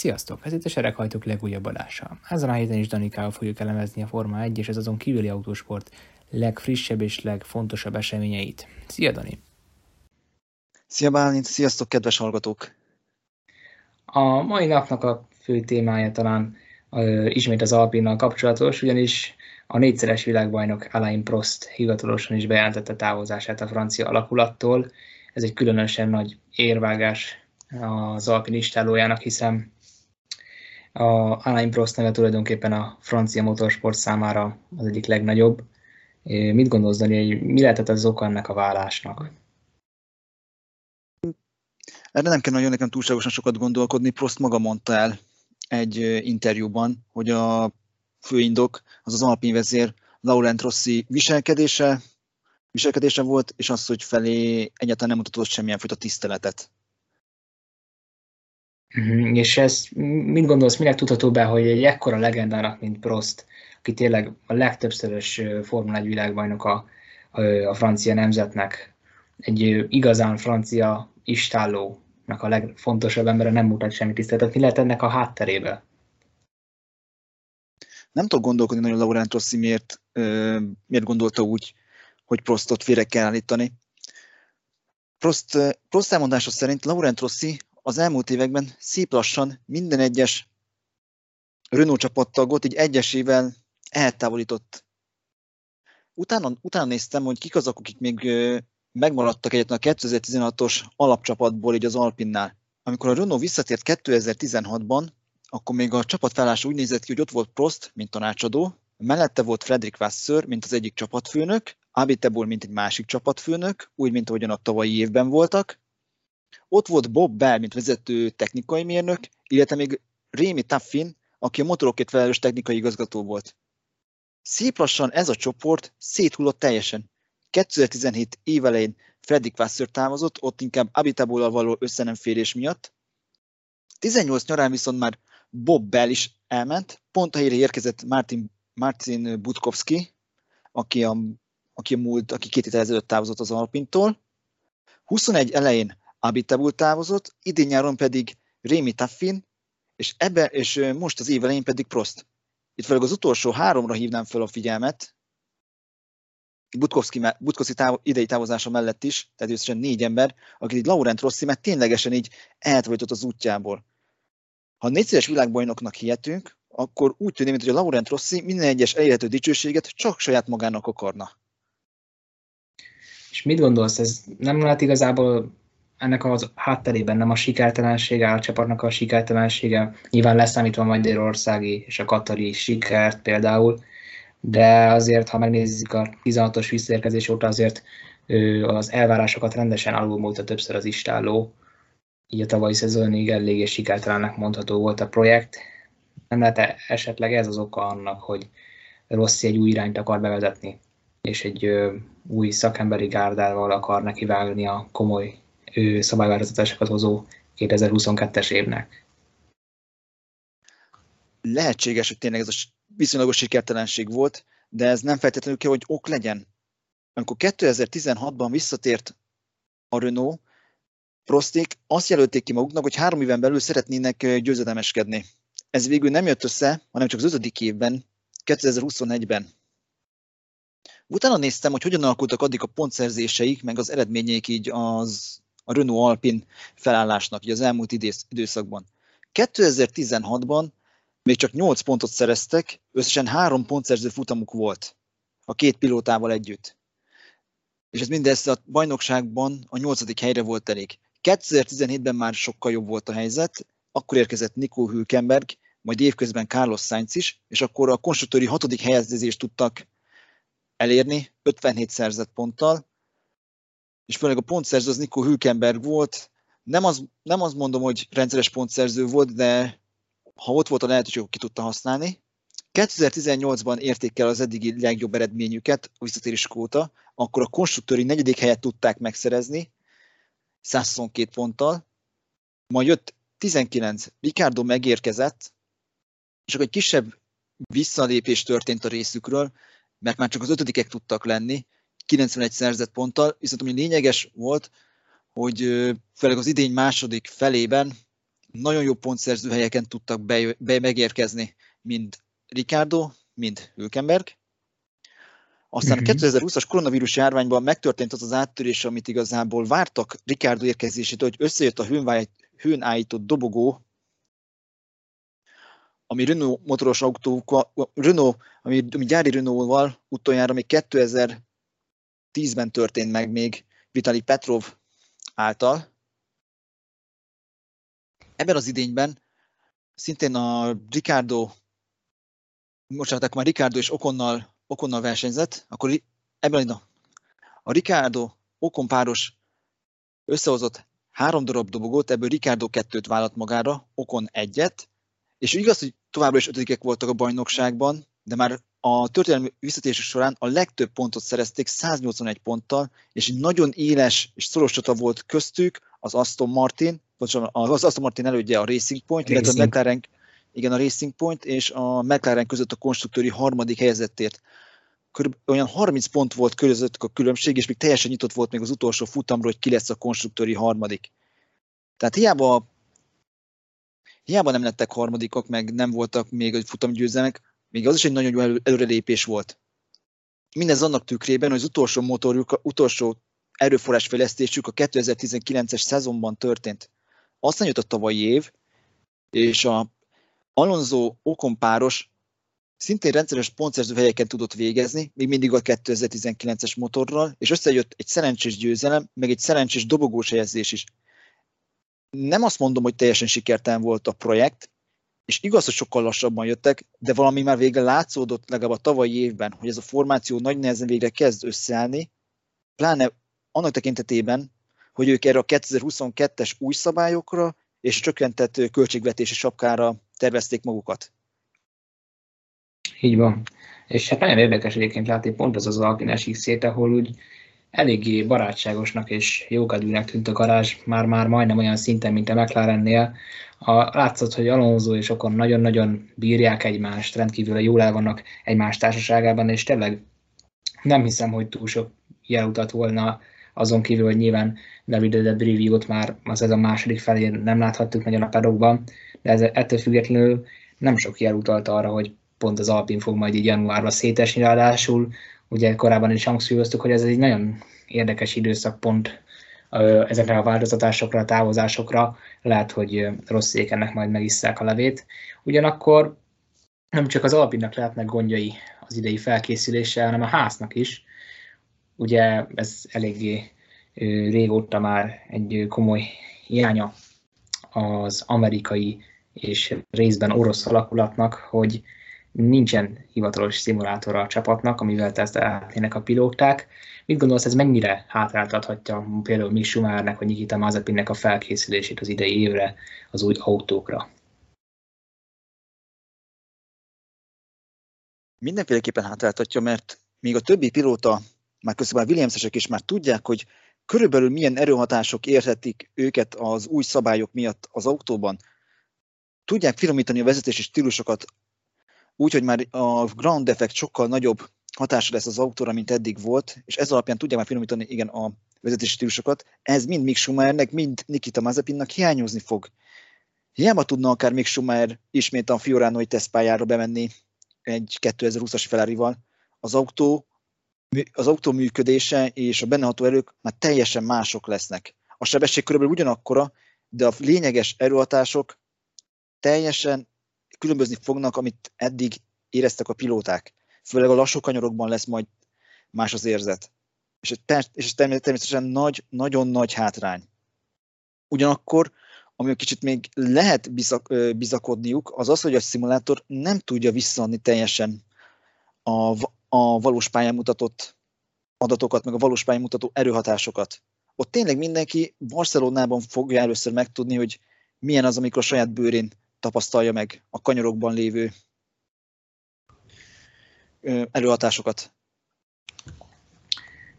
Sziasztok! Ez itt a Sereghajtók legújabb adása. Ezen a héten is Danikával fogjuk elemezni a Forma 1 és az azon kívüli autósport legfrissebb és legfontosabb eseményeit. Szia Dani! Szia Bálint, sziasztok kedves hallgatók! A mai napnak a fő témája talán uh, ismét az Alpinnal kapcsolatos, ugyanis a négyszeres világbajnok Alain Prost hivatalosan is bejelentette távozását a francia alakulattól. Ez egy különösen nagy érvágás az alpinistálójának, hiszen a Alain Prost neve tulajdonképpen a francia motorsport számára az egyik legnagyobb. Mit gondolsz, Dani, hogy mi lehetett az oka ennek a vállásnak? Erre nem kell nagyon nekem túlságosan sokat gondolkodni. Prost maga mondta el egy interjúban, hogy a főindok az az alpin vezér Laurent Rossi viselkedése, viselkedése volt, és az, hogy felé egyáltalán nem mutatott semmilyen fajta tiszteletet. Uh-huh. És ez mit gondolsz, minek tudható be, hogy egy ekkora legendának, mint Prost, aki tényleg a legtöbbszörös Formula 1 világbajnok a, francia nemzetnek, egy igazán francia istállónak a legfontosabb embere nem mutat semmi tiszteletet. Mi lehet ennek a hátterébe? Nem tudok gondolkodni nagyon Laurent Rossi miért, miért gondolta úgy, hogy Prostot félre kell állítani. Prost, Prost elmondása szerint Laurent Rossi az elmúlt években szép lassan minden egyes Renault csapattagot így egyesével eltávolított. Utána, utána néztem, hogy kik azok, akik még megmaradtak egyetlen a 2016-os alapcsapatból így az Alpinnál. Amikor a Renault visszatért 2016-ban, akkor még a csapatfelállás úgy nézett ki, hogy ott volt Prost, mint tanácsadó, mellette volt Fredrik Vasseur, mint az egyik csapatfőnök, Abitebul, mint egy másik csapatfőnök, úgy, mint ahogyan a tavalyi évben voltak, ott volt Bob Bell, mint vezető technikai mérnök, illetve még Rémi Taffin, aki a motorokért felelős technikai igazgató volt. Szép lassan ez a csoport széthullott teljesen. 2017 évelején Fredrik Vasseur távozott, ott inkább Abitabullal való összenemférés miatt. 18 nyarán viszont már Bob Bell is elment, pont a helyre érkezett Martin, Martin Butkowski, aki a, aki a múlt, aki két héttel ezelőtt távozott az Alpintól. 21 elején Abitabul távozott, idén nyáron pedig Rémi Taffin, és, ebbe, és most az év elején pedig Prost. Itt főleg az utolsó háromra hívnám fel a figyelmet, Butkowski, távo, idei távozása mellett is, tehát összesen négy ember, akit így Laurent Rossi mert ténylegesen így eltavarított az útjából. Ha négyszeres világbajnoknak hihetünk, akkor úgy tűnik, mint hogy a Laurent Rossi minden egyes elérhető dicsőséget csak saját magának akarna. És mit gondolsz, ez nem lehet igazából ennek az hátterében nem a sikertelensége, a csapatnak a sikertelensége, nyilván leszámítva a magyarországi és a katari sikert például, de azért, ha megnézzük a 16-os visszaérkezés óta, azért az elvárásokat rendesen alulmúlta többször az istálló, így a tavalyi szezonig eléggé sikertelennek mondható volt a projekt. Nem lehet esetleg ez az oka annak, hogy Rossi egy új irányt akar bevezetni, és egy új szakemberi gárdával akar nekivágni a komoly szabályváltoztatásokat hozó 2022-es évnek. Lehetséges, hogy tényleg ez a viszonylagos sikertelenség volt, de ez nem feltétlenül kell, hogy ok legyen. Amikor 2016-ban visszatért a Renault, Prosték azt jelölték ki maguknak, hogy három éven belül szeretnének győzedelmeskedni. Ez végül nem jött össze, hanem csak az ötödik évben, 2021-ben. Utána néztem, hogy hogyan alakultak addig a pontszerzéseik, meg az eredményeik így az a Renault Alpin felállásnak így az elmúlt időszakban. 2016-ban még csak 8 pontot szereztek, összesen 3 pontszerző futamuk volt a két pilótával együtt. És ez mindez a bajnokságban a 8. helyre volt elég. 2017-ben már sokkal jobb volt a helyzet, akkor érkezett Nico Hülkenberg, majd évközben Carlos Sainz is, és akkor a konstruktőri hatodik helyezést tudtak elérni, 57 szerzett ponttal, és főleg a pontszerző az Nico Hülkenberg volt. Nem az, nem az mondom, hogy rendszeres pontszerző volt, de ha ott volt a lehetőség, ki tudta használni. 2018-ban érték el az eddigi legjobb eredményüket a visszatérés óta, akkor a konstruktőri negyedik helyet tudták megszerezni, 122 ponttal, majd jött 19, Ricardo megérkezett, és akkor egy kisebb visszalépés történt a részükről, mert már csak az ötödikek tudtak lenni, 91 szerzett ponttal, viszont ami lényeges volt, hogy főleg az idény második felében nagyon jó pontszerző helyeken tudtak be, be megérkezni, mind Ricardo, mind Hülkenberg. Aztán a 2020-as mhm. koronavírus járványban megtörtént az az áttörés, amit igazából vártak Ricardo érkezését, hogy összejött a hőn állított dobogó, ami Renault motoros autó, Renault, ami, ami gyári Renault-val utoljára még 2010-ben történt meg még Vitali Petrov által. Ebben az idényben szintén a Ricardo, bocsánat, akkor már Ricardo és Okonnal, Okonnal versenyzett, akkor ebben a, a Ricardo Okon páros összehozott három darab dobogót, ebből Ricardo kettőt vállalt magára, Okon egyet, és igaz, hogy továbbra is ötödikek voltak a bajnokságban, de már a történelmi visszatérések során a legtöbb pontot szerezték 181 ponttal, és egy nagyon éles és szoros csata volt köztük az Aston Martin, az Aston Martin elődje a Racing Point, Racing. illetve a McLaren, igen, a Racing Point és a McLaren között a konstruktőri harmadik helyezettért. Körülbelül olyan 30 pont volt közöttük a különbség, és még teljesen nyitott volt még az utolsó futamról, hogy ki lesz a konstruktőri harmadik. Tehát hiába hiába nem lettek harmadikok, meg nem voltak még egy futamgyőzelmek, még az is egy nagyon jó előrelépés volt. Mindez annak tükrében, hogy az utolsó motorjuk, utolsó erőforrásfejlesztésük a 2019-es szezonban történt. Aztán jött a tavalyi év, és a Alonso Okon páros szintén rendszeres pontszerző helyeken tudott végezni, még mindig a 2019-es motorral, és összejött egy szerencsés győzelem, meg egy szerencsés dobogós helyezés is nem azt mondom, hogy teljesen sikertelen volt a projekt, és igaz, hogy sokkal lassabban jöttek, de valami már végre látszódott legalább a tavalyi évben, hogy ez a formáció nagy nehezen végre kezd összeállni, pláne annak tekintetében, hogy ők erre a 2022-es új szabályokra és csökkentett költségvetési sapkára tervezték magukat. Így van. És hát nagyon érdekes egyébként látni pont az az alpines szét, ahol úgy eléggé barátságosnak és jókedvűnek tűnt a garázs, már-már majdnem olyan szinten, mint a McLarennél. A, látszott, hogy Alonso és Okon nagyon-nagyon bírják egymást, rendkívül jól el vannak egymás társaságában, és tényleg nem hiszem, hogy túl sok jelutat volna azon kívül, hogy nyilván David de Brivio-t már az ez a második felén nem láthattuk nagyon a pedokban, de ez, ettől függetlenül nem sok jel utalt arra, hogy pont az Alpin fog majd így januárban szétesni, ráadásul ugye korábban is hangsúlyoztuk, hogy ez egy nagyon érdekes időszak pont ezekre a változtatásokra, a távozásokra, lehet, hogy rossz ennek majd megisszák a levét. Ugyanakkor nem csak az Alpinnak lehetnek gondjai az idei felkészüléssel, hanem a háznak is. Ugye ez eléggé régóta már egy komoly hiánya az amerikai és részben orosz alakulatnak, hogy nincsen hivatalos szimulátor a csapatnak, amivel tesztelhetnének a pilóták. Mit gondolsz, ez mennyire hátráltathatja például Mick Schumachernek vagy Nikita Mazepinnek a felkészülését az idei évre az új autókra? Mindenféleképpen hátráltatja, mert még a többi pilóta, már közben a Williamsesek is már tudják, hogy körülbelül milyen erőhatások érhetik őket az új szabályok miatt az autóban. Tudják finomítani a vezetési stílusokat úgy, hogy már a ground effect sokkal nagyobb hatása lesz az autóra, mint eddig volt, és ez alapján tudják már finomítani igen a vezetési stílusokat, ez mind Mick Schumachernek, mind Nikita Mazepinnak hiányozni fog. Hiába tudna akár Mick Schumacher ismét a Fioranoi tesztpályára bemenni egy 2020-as ferrari az autó, az autó működése és a benne ható erők már teljesen mások lesznek. A sebesség körülbelül ugyanakkora, de a lényeges erőhatások teljesen különbözni fognak, amit eddig éreztek a pilóták. Főleg a lassú kanyarokban lesz majd más az érzet. És, és természetesen nagy, nagyon nagy hátrány. Ugyanakkor, ami kicsit még lehet bizak, bizakodniuk, az az, hogy a szimulátor nem tudja visszaadni teljesen a, a valós pályán mutatott adatokat, meg a valós pályán mutató erőhatásokat. Ott tényleg mindenki Barcelonában fogja először megtudni, hogy milyen az, amikor a saját bőrén tapasztalja meg a kanyarokban lévő előhatásokat.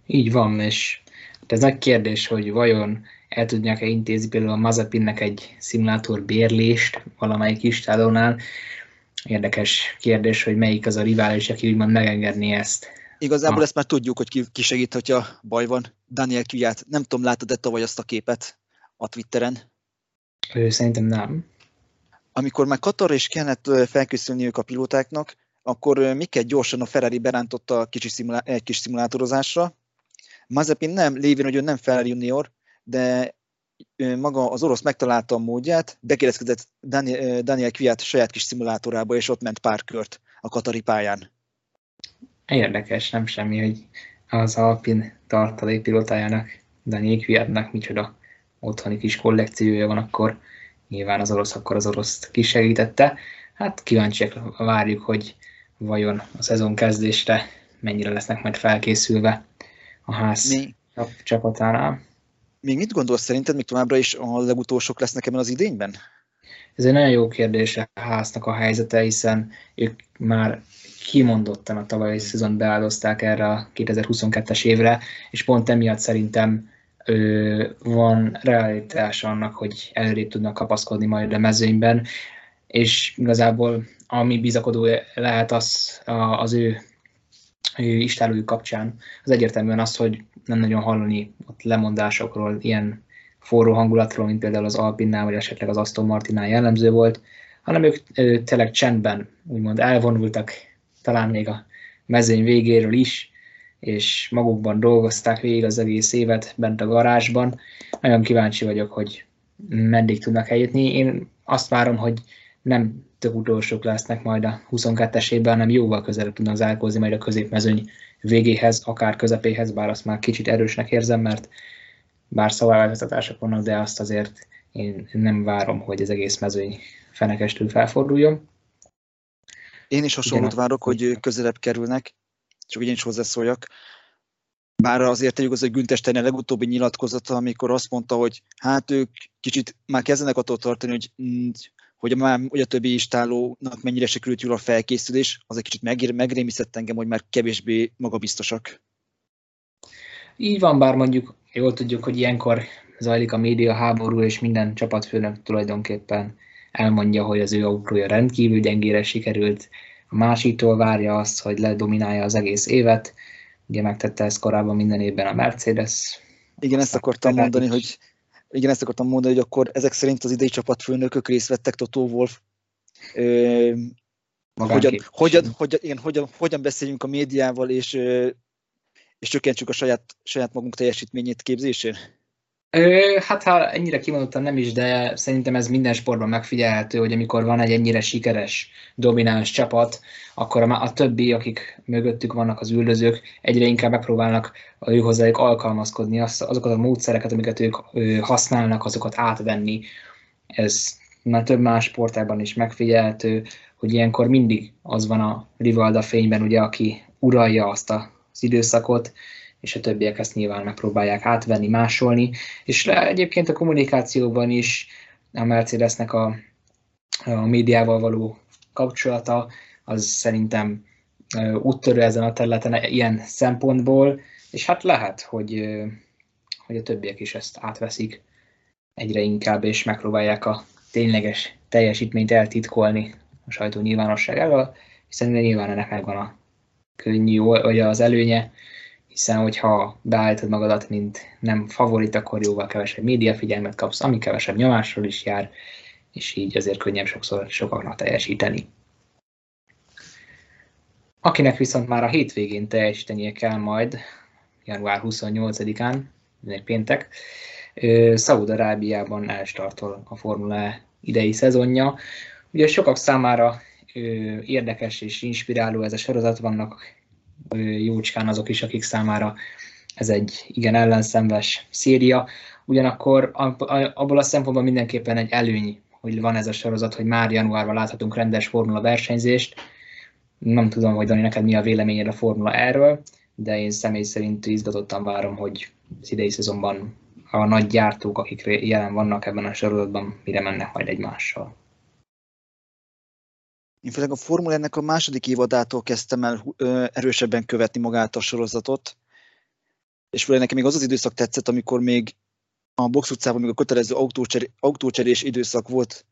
Így van, és ez nagy kérdés, hogy vajon el tudják-e intézni például a Mazepinnek egy szimulátor bérlést valamelyik istálónál. Érdekes kérdés, hogy melyik az a rivális, aki úgymond megengedni ezt. Igazából ha. ezt már tudjuk, hogy ki, ki segít, hogyha baj van. Daniel Kviat, nem tudom, láttad-e tavaly azt a képet a Twitteren? Ő szerintem nem. Amikor már Katarra is kellett felkészülniük a pilótáknak, akkor Miket gyorsan a Ferrari berántotta kicsi szimulá- egy kis szimulátorozásra. Mazepin nem, lévén, hogy ő nem Ferrari junior, de maga az orosz megtalálta a módját, bekérdezkedett Daniel, Daniel Kviat saját kis szimulátorába, és ott ment pár kört a Katari pályán. Érdekes, nem semmi, hogy az Alpin tartalékpilotájának, Daniel Kviatnak micsoda otthoni kis kollekciója van, akkor nyilván az orosz akkor az oroszt kisegítette. Hát kíváncsiak várjuk, hogy vajon a szezon kezdésre mennyire lesznek majd felkészülve a ház Mi? csapatánál. Még mit gondolsz szerinted, még továbbra is a legutolsók lesznek ebben az idényben? Ez egy nagyon jó kérdés a háznak a helyzete, hiszen ők már kimondottan a tavalyi szezon beáldozták erre a 2022-es évre, és pont emiatt szerintem van realitás annak, hogy előrébb tudnak kapaszkodni majd a mezőnyben, és igazából ami bizakodó lehet az, az ő, ő istálójuk kapcsán, az egyértelműen az, hogy nem nagyon hallani ott lemondásokról, ilyen forró hangulatról, mint például az Alpinnál, vagy esetleg az Aston Martinnál jellemző volt, hanem ők ő, tényleg csendben, úgymond elvonultak, talán még a mezőny végéről is, és magukban dolgozták végig az egész évet bent a garázsban. Nagyon kíváncsi vagyok, hogy meddig tudnak eljutni. Én azt várom, hogy nem tök utolsók lesznek majd a 22-es évben, hanem jóval közelebb tudnak zárkózni majd a középmezőny végéhez, akár közepéhez, bár azt már kicsit erősnek érzem, mert bár szabályváltoztatások vannak, de azt azért én nem várom, hogy az egész mezőny fenekestül felforduljon. Én is hasonlót várok, hogy közelebb kerülnek, csak én is hozzászóljak. Bár azért tegyük az, hogy Günther Steiner legutóbbi nyilatkozata, amikor azt mondta, hogy hát ők kicsit már kezdenek attól tartani, hogy hogy már hogy a többi istálónak mennyire sikerült jól a felkészülés, az egy kicsit megér, megrémiszett engem, hogy már kevésbé magabiztosak. Így van, bár mondjuk jól tudjuk, hogy ilyenkor zajlik a média háború, és minden csapatfőnök tulajdonképpen elmondja, hogy az ő autója rendkívül gyengére sikerült, a másiktól várja azt, hogy ledominálja az egész évet, ugye megtette ezt korábban minden évben a Mercedes. Igen, ezt akartam mondani, hogy igen, ezt akartam mondani, hogy akkor ezek szerint az idei csapatfőnökök részt vettek Totó Wolf ö, hogyan, hogyan, hogyan, igen, hogyan, hogyan beszéljünk a médiával, és, és csökkentsük a saját, saját magunk teljesítményét képzésén? Hát ha ennyire kimondottan nem is, de szerintem ez minden sportban megfigyelhető, hogy amikor van egy ennyire sikeres, domináns csapat, akkor a, többi, akik mögöttük vannak az üldözők, egyre inkább megpróbálnak ő hozzájuk alkalmazkodni, az, azokat a módszereket, amiket ők használnak, azokat átvenni. Ez már több más sportágban is megfigyelhető, hogy ilyenkor mindig az van a rivalda fényben, ugye, aki uralja azt az időszakot, és a többiek ezt nyilván megpróbálják átvenni, másolni, és egyébként a kommunikációban is a Mercedesnek a, a médiával való kapcsolata, az szerintem úttörő ezen a területen ilyen szempontból, és hát lehet, hogy, hogy a többiek is ezt átveszik egyre inkább, és megpróbálják a tényleges teljesítményt eltitkolni a sajtó nyilvánosság elől, hiszen nyilván ennek megvan a könnyű, vagy az előnye, hiszen hogyha beállítod magadat, mint nem favorit, akkor jóval kevesebb médiafigyelmet kapsz, ami kevesebb nyomásról is jár, és így azért könnyebb sokszor sokaknak teljesíteni. Akinek viszont már a hétvégén teljesítenie kell majd, január 28-án, egy péntek, Szaúd-Arábiában elstartol a Formula E idei szezonja. Ugye sokak számára érdekes és inspiráló ez a sorozat, vannak jócskán azok is, akik számára ez egy igen ellenszenves széria. Ugyanakkor abból a szempontból mindenképpen egy előny, hogy van ez a sorozat, hogy már januárban láthatunk rendes formula versenyzést. Nem tudom, hogy Dani, neked mi a véleményed a formula erről, de én személy szerint izgatottan várom, hogy az idei szezonban a nagy gyártók, akik jelen vannak ebben a sorozatban, mire mennek majd egymással. Én főleg a Formula ennek a második évadától kezdtem el erősebben követni magát a sorozatot, és főleg nekem még az az időszak tetszett, amikor még a box utcában még a kötelező autócser, autócserés időszak volt,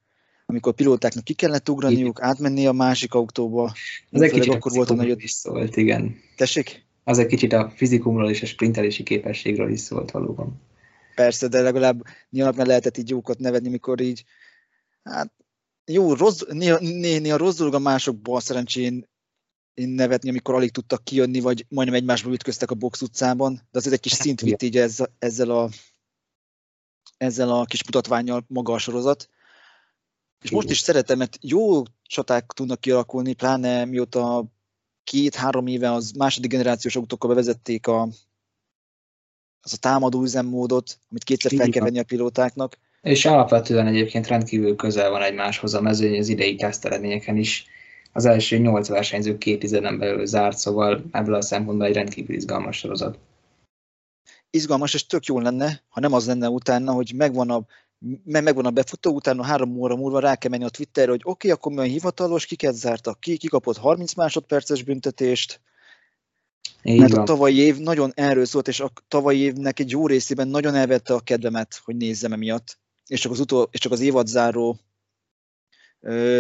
amikor pilótáknak ki kellett ugraniuk, átmenni a másik autóba. Az egy kicsit akkor volt a nagyot is szólt, igen. Tessék? Az egy kicsit a fizikumról és a sprintelési képességről is szólt valóban. persze, de legalább nyilván lehetett így jókat nevedni, mikor így, hát jó, rossz, néha, néha rossz dolog a másokból szerencsén nevetni, amikor alig tudtak kijönni, vagy majdnem egymásba ütköztek a box utcában, de azért egy kis hát, szint vitt így ezzel, ezzel, a, ezzel a kis mutatványjal maga a sorozat. És most is szeretem, mert jó csaták tudnak kialakulni, pláne mióta két-három éve az második generációs autókkal bevezették a, az a támadó üzemmódot, amit kétszer fel kell venni a pilótáknak. És alapvetően egyébként rendkívül közel van egymáshoz a mezőny az idei teszteredményeken is. Az első nyolc versenyző két tizeden belül zárt, szóval ebből a szempontból egy rendkívül izgalmas sorozat. Izgalmas, és tök jó lenne, ha nem az lenne utána, hogy megvan a mert megvan a befutó, utána három óra múlva rá kell menni a Twitterre, hogy oké, okay, akkor mi a hivatalos, kiket zártak ki, kikapott 30 másodperces büntetést, így mert van. a tavalyi év nagyon erről szólt, és a tavalyi évnek egy jó részében nagyon elvette a kedvemet, hogy nézzem emiatt, és csak az, utol, és csak az évadzáró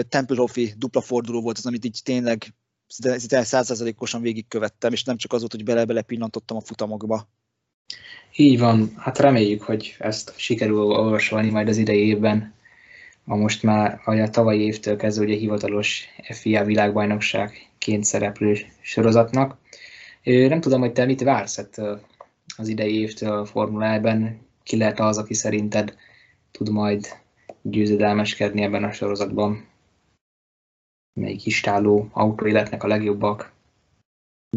Tempelhofi dupla forduló volt az, amit így tényleg szinte százszerzalékosan végigkövettem, és nem csak az volt, hogy bele-bele pillantottam a futamokba. Így van, hát reméljük, hogy ezt sikerül olvasolni majd az idei évben. A most már a tavalyi évtől kezdve ugye hivatalos FIA világbajnokságként szereplő sorozatnak. Nem tudom, hogy te mit vársz hát az idei évtől a Formula E-ben, ki lehet az, aki szerinted tud majd győzedelmeskedni ebben a sorozatban? Melyik istáló autóéletnek a legjobbak?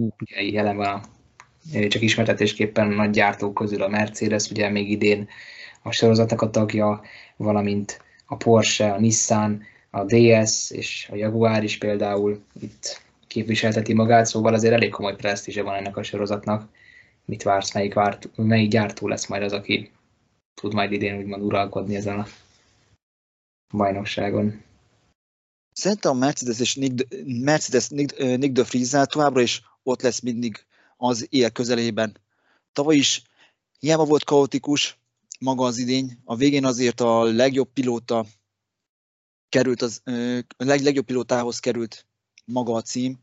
Ugye jelen van a csak ismertetésképpen nagy gyártók közül a Mercedes, ugye még idén a sorozatnak a tagja, valamint a Porsche, a Nissan, a DS és a Jaguar is például itt képviselteti magát, szóval azért elég komoly presztízse van ennek a sorozatnak. Mit vársz, melyik, várt, melyik gyártó lesz majd az, aki tud majd idén úgymond uralkodni ezen a bajnokságon? Szerintem a Mercedes és Nick, Mercedes Nick, Nick de Vries továbbra is ott lesz mindig az él közelében. Tavaly is hiába volt kaotikus maga az idény, a végén azért a legjobb pilóta került az, a leg, legjobb pilótához került maga a cím.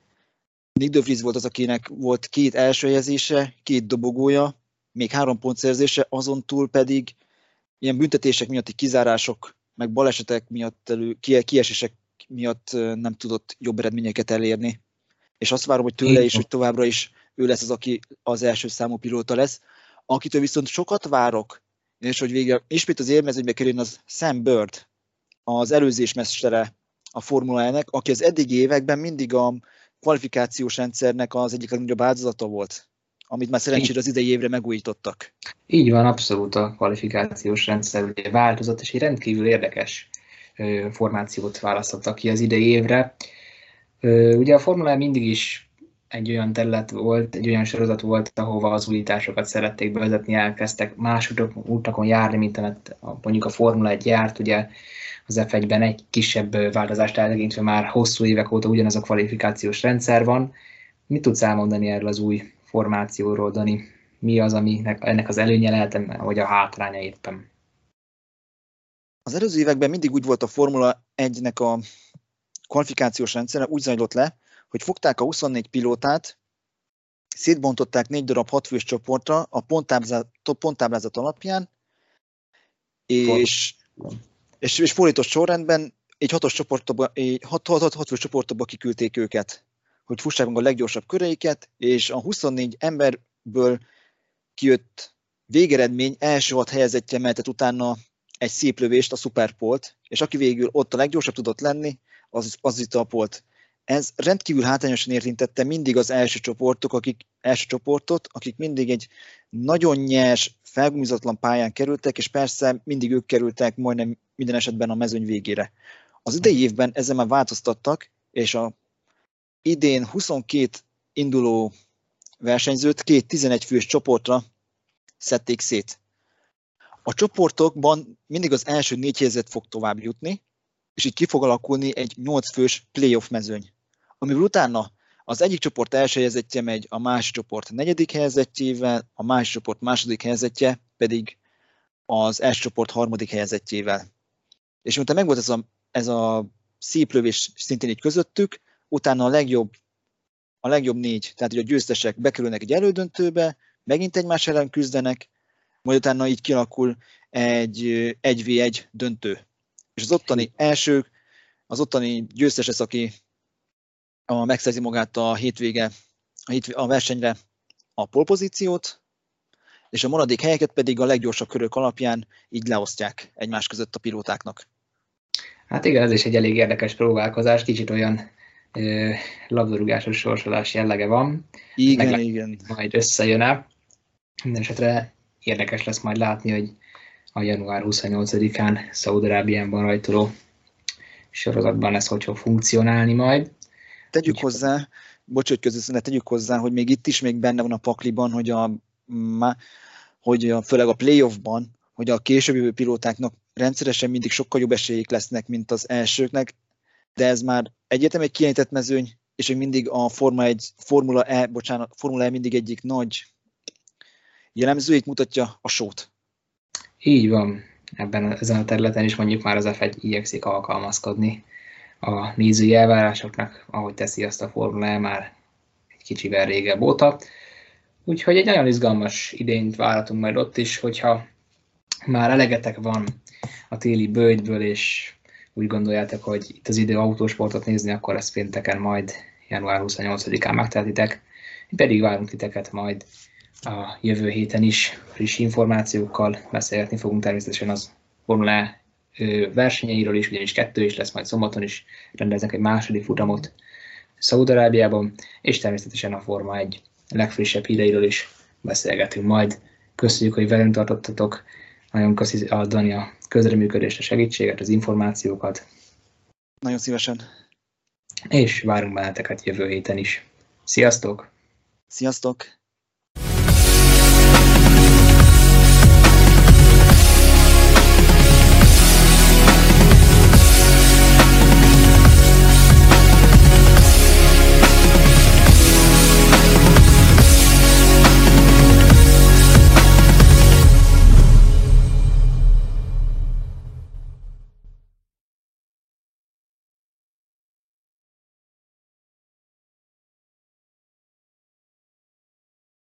Nick de Vries volt az, akinek volt két első helyezése, két dobogója, még három pontszerzése, azon túl pedig ilyen büntetések miatti kizárások, meg balesetek miatt, elő, kiesések miatt nem tudott jobb eredményeket elérni. És azt várom, hogy tőle is, hogy továbbra is ő lesz az, aki az első számú pilóta lesz. Akitől viszont sokat várok, és hogy végre ismét az élmezőnybe kerüljön az Sam Bird, az előzésmestere a Formula aki az eddigi években mindig a kvalifikációs rendszernek az egyik legnagyobb áldozata volt, amit már szerencsére az idei évre megújítottak. Így van, abszolút a kvalifikációs rendszer ugye változott, és egy rendkívül érdekes formációt választottak ki az idei évre. Ugye a Formula e mindig is egy olyan terület volt, egy olyan sorozat volt, ahova az újításokat szerették bevezetni, elkezdtek más utakon járni, mint amit mondjuk a Formula 1 járt, ugye az F1-ben egy kisebb változást eltekintve már hosszú évek óta ugyanaz a kvalifikációs rendszer van. Mit tudsz elmondani erről az új formációról, Dani? Mi az, ami ennek az előnye lehet, vagy a hátránya éppen? Az előző években mindig úgy volt a Formula 1-nek a kvalifikációs rendszere, úgy zajlott le, hogy fogták a 24 pilótát, szétbontották négy darab hatfős csoportra a ponttáblázat, ponttáblázat alapján, és, és, és fordított sorrendben egy hatos csoportba, egy hat, hat, hat, hatfős csoportba kiküldték őket, hogy fussák meg a leggyorsabb köreiket, és a 24 emberből kijött végeredmény első hat helyezettje mehetett utána egy szép lövést, a szuperpolt, és aki végül ott a leggyorsabb tudott lenni, az, az itt a polt ez rendkívül hátrányosan érintette mindig az első csoportok, akik, első csoportot, akik mindig egy nagyon nyers, felgumizatlan pályán kerültek, és persze mindig ők kerültek majdnem minden esetben a mezőny végére. Az idei évben ezzel már változtattak, és a idén 22 induló versenyzőt két 11 fős csoportra szedték szét. A csoportokban mindig az első négy helyzet fog tovább jutni, és így ki fog alakulni egy 8 fős playoff mezőny amiből utána az egyik csoport első helyezettje megy a másik csoport negyedik helyezettjével, a másik csoport második helyezettje pedig az első csoport harmadik helyezettjével. És miután megvolt ez a, ez a szép lövés szintén így közöttük, utána a legjobb, a legjobb négy, tehát hogy a győztesek bekerülnek egy elődöntőbe, megint egymás ellen küzdenek, majd utána így kialakul egy 1v1 döntő. És az ottani első, az ottani győztes lesz, aki a, megszerzi magát a hétvége, a, hétvé, a versenyre a polpozíciót, és a maradék helyeket pedig a leggyorsabb körök alapján így leosztják egymás között a pilótáknak. Hát igen, ez is egy elég érdekes próbálkozás, kicsit olyan labdarúgásos sorsolás jellege van. Igen, Meglep, igen. Majd összejön-e. Minden esetre érdekes lesz majd látni, hogy a január 28-án Szaudarábiánban rajtoló sorozatban lesz, hogy fog funkcionálni majd. Tegyük Úgy hozzá, bocs, hogy közösszünet, tegyük hozzá, hogy még itt is még benne van a pakliban, hogy a, hogy a, főleg a playoffban, hogy a későbbi pilótáknak rendszeresen mindig sokkal jobb esélyek lesznek, mint az elsőknek, de ez már egyetem egy kijelentett mezőny, és még mindig a Forma 1, Formula E, bocsánat, Formula E mindig egyik nagy jellemzőjét mutatja a sót. Így van. Ebben ezen a területen is mondjuk már az F1 igyekszik alkalmazkodni a nézői elvárásoknak, ahogy teszi azt a Formula E már egy kicsivel régebb óta. Úgyhogy egy nagyon izgalmas idényt várhatunk majd ott is, hogyha már elegetek van a téli bőjtből, és úgy gondoljátok, hogy itt az idő autósportot nézni, akkor ezt pénteken majd január 28-án megtehetitek. Mi pedig várunk titeket majd a jövő héten is friss információkkal beszélgetni fogunk természetesen az Formula versenyeiről is, ugyanis kettő is lesz, majd szombaton is rendeznek egy második futamot Szaudarábiában, és természetesen a Forma 1 legfrissebb híreiről is beszélgetünk majd. Köszönjük, hogy velünk tartottatok, nagyon köszi a Dani a közreműködést, a segítséget, az információkat. Nagyon szívesen. És várunk benneteket jövő héten is. Sziasztok! Sziasztok!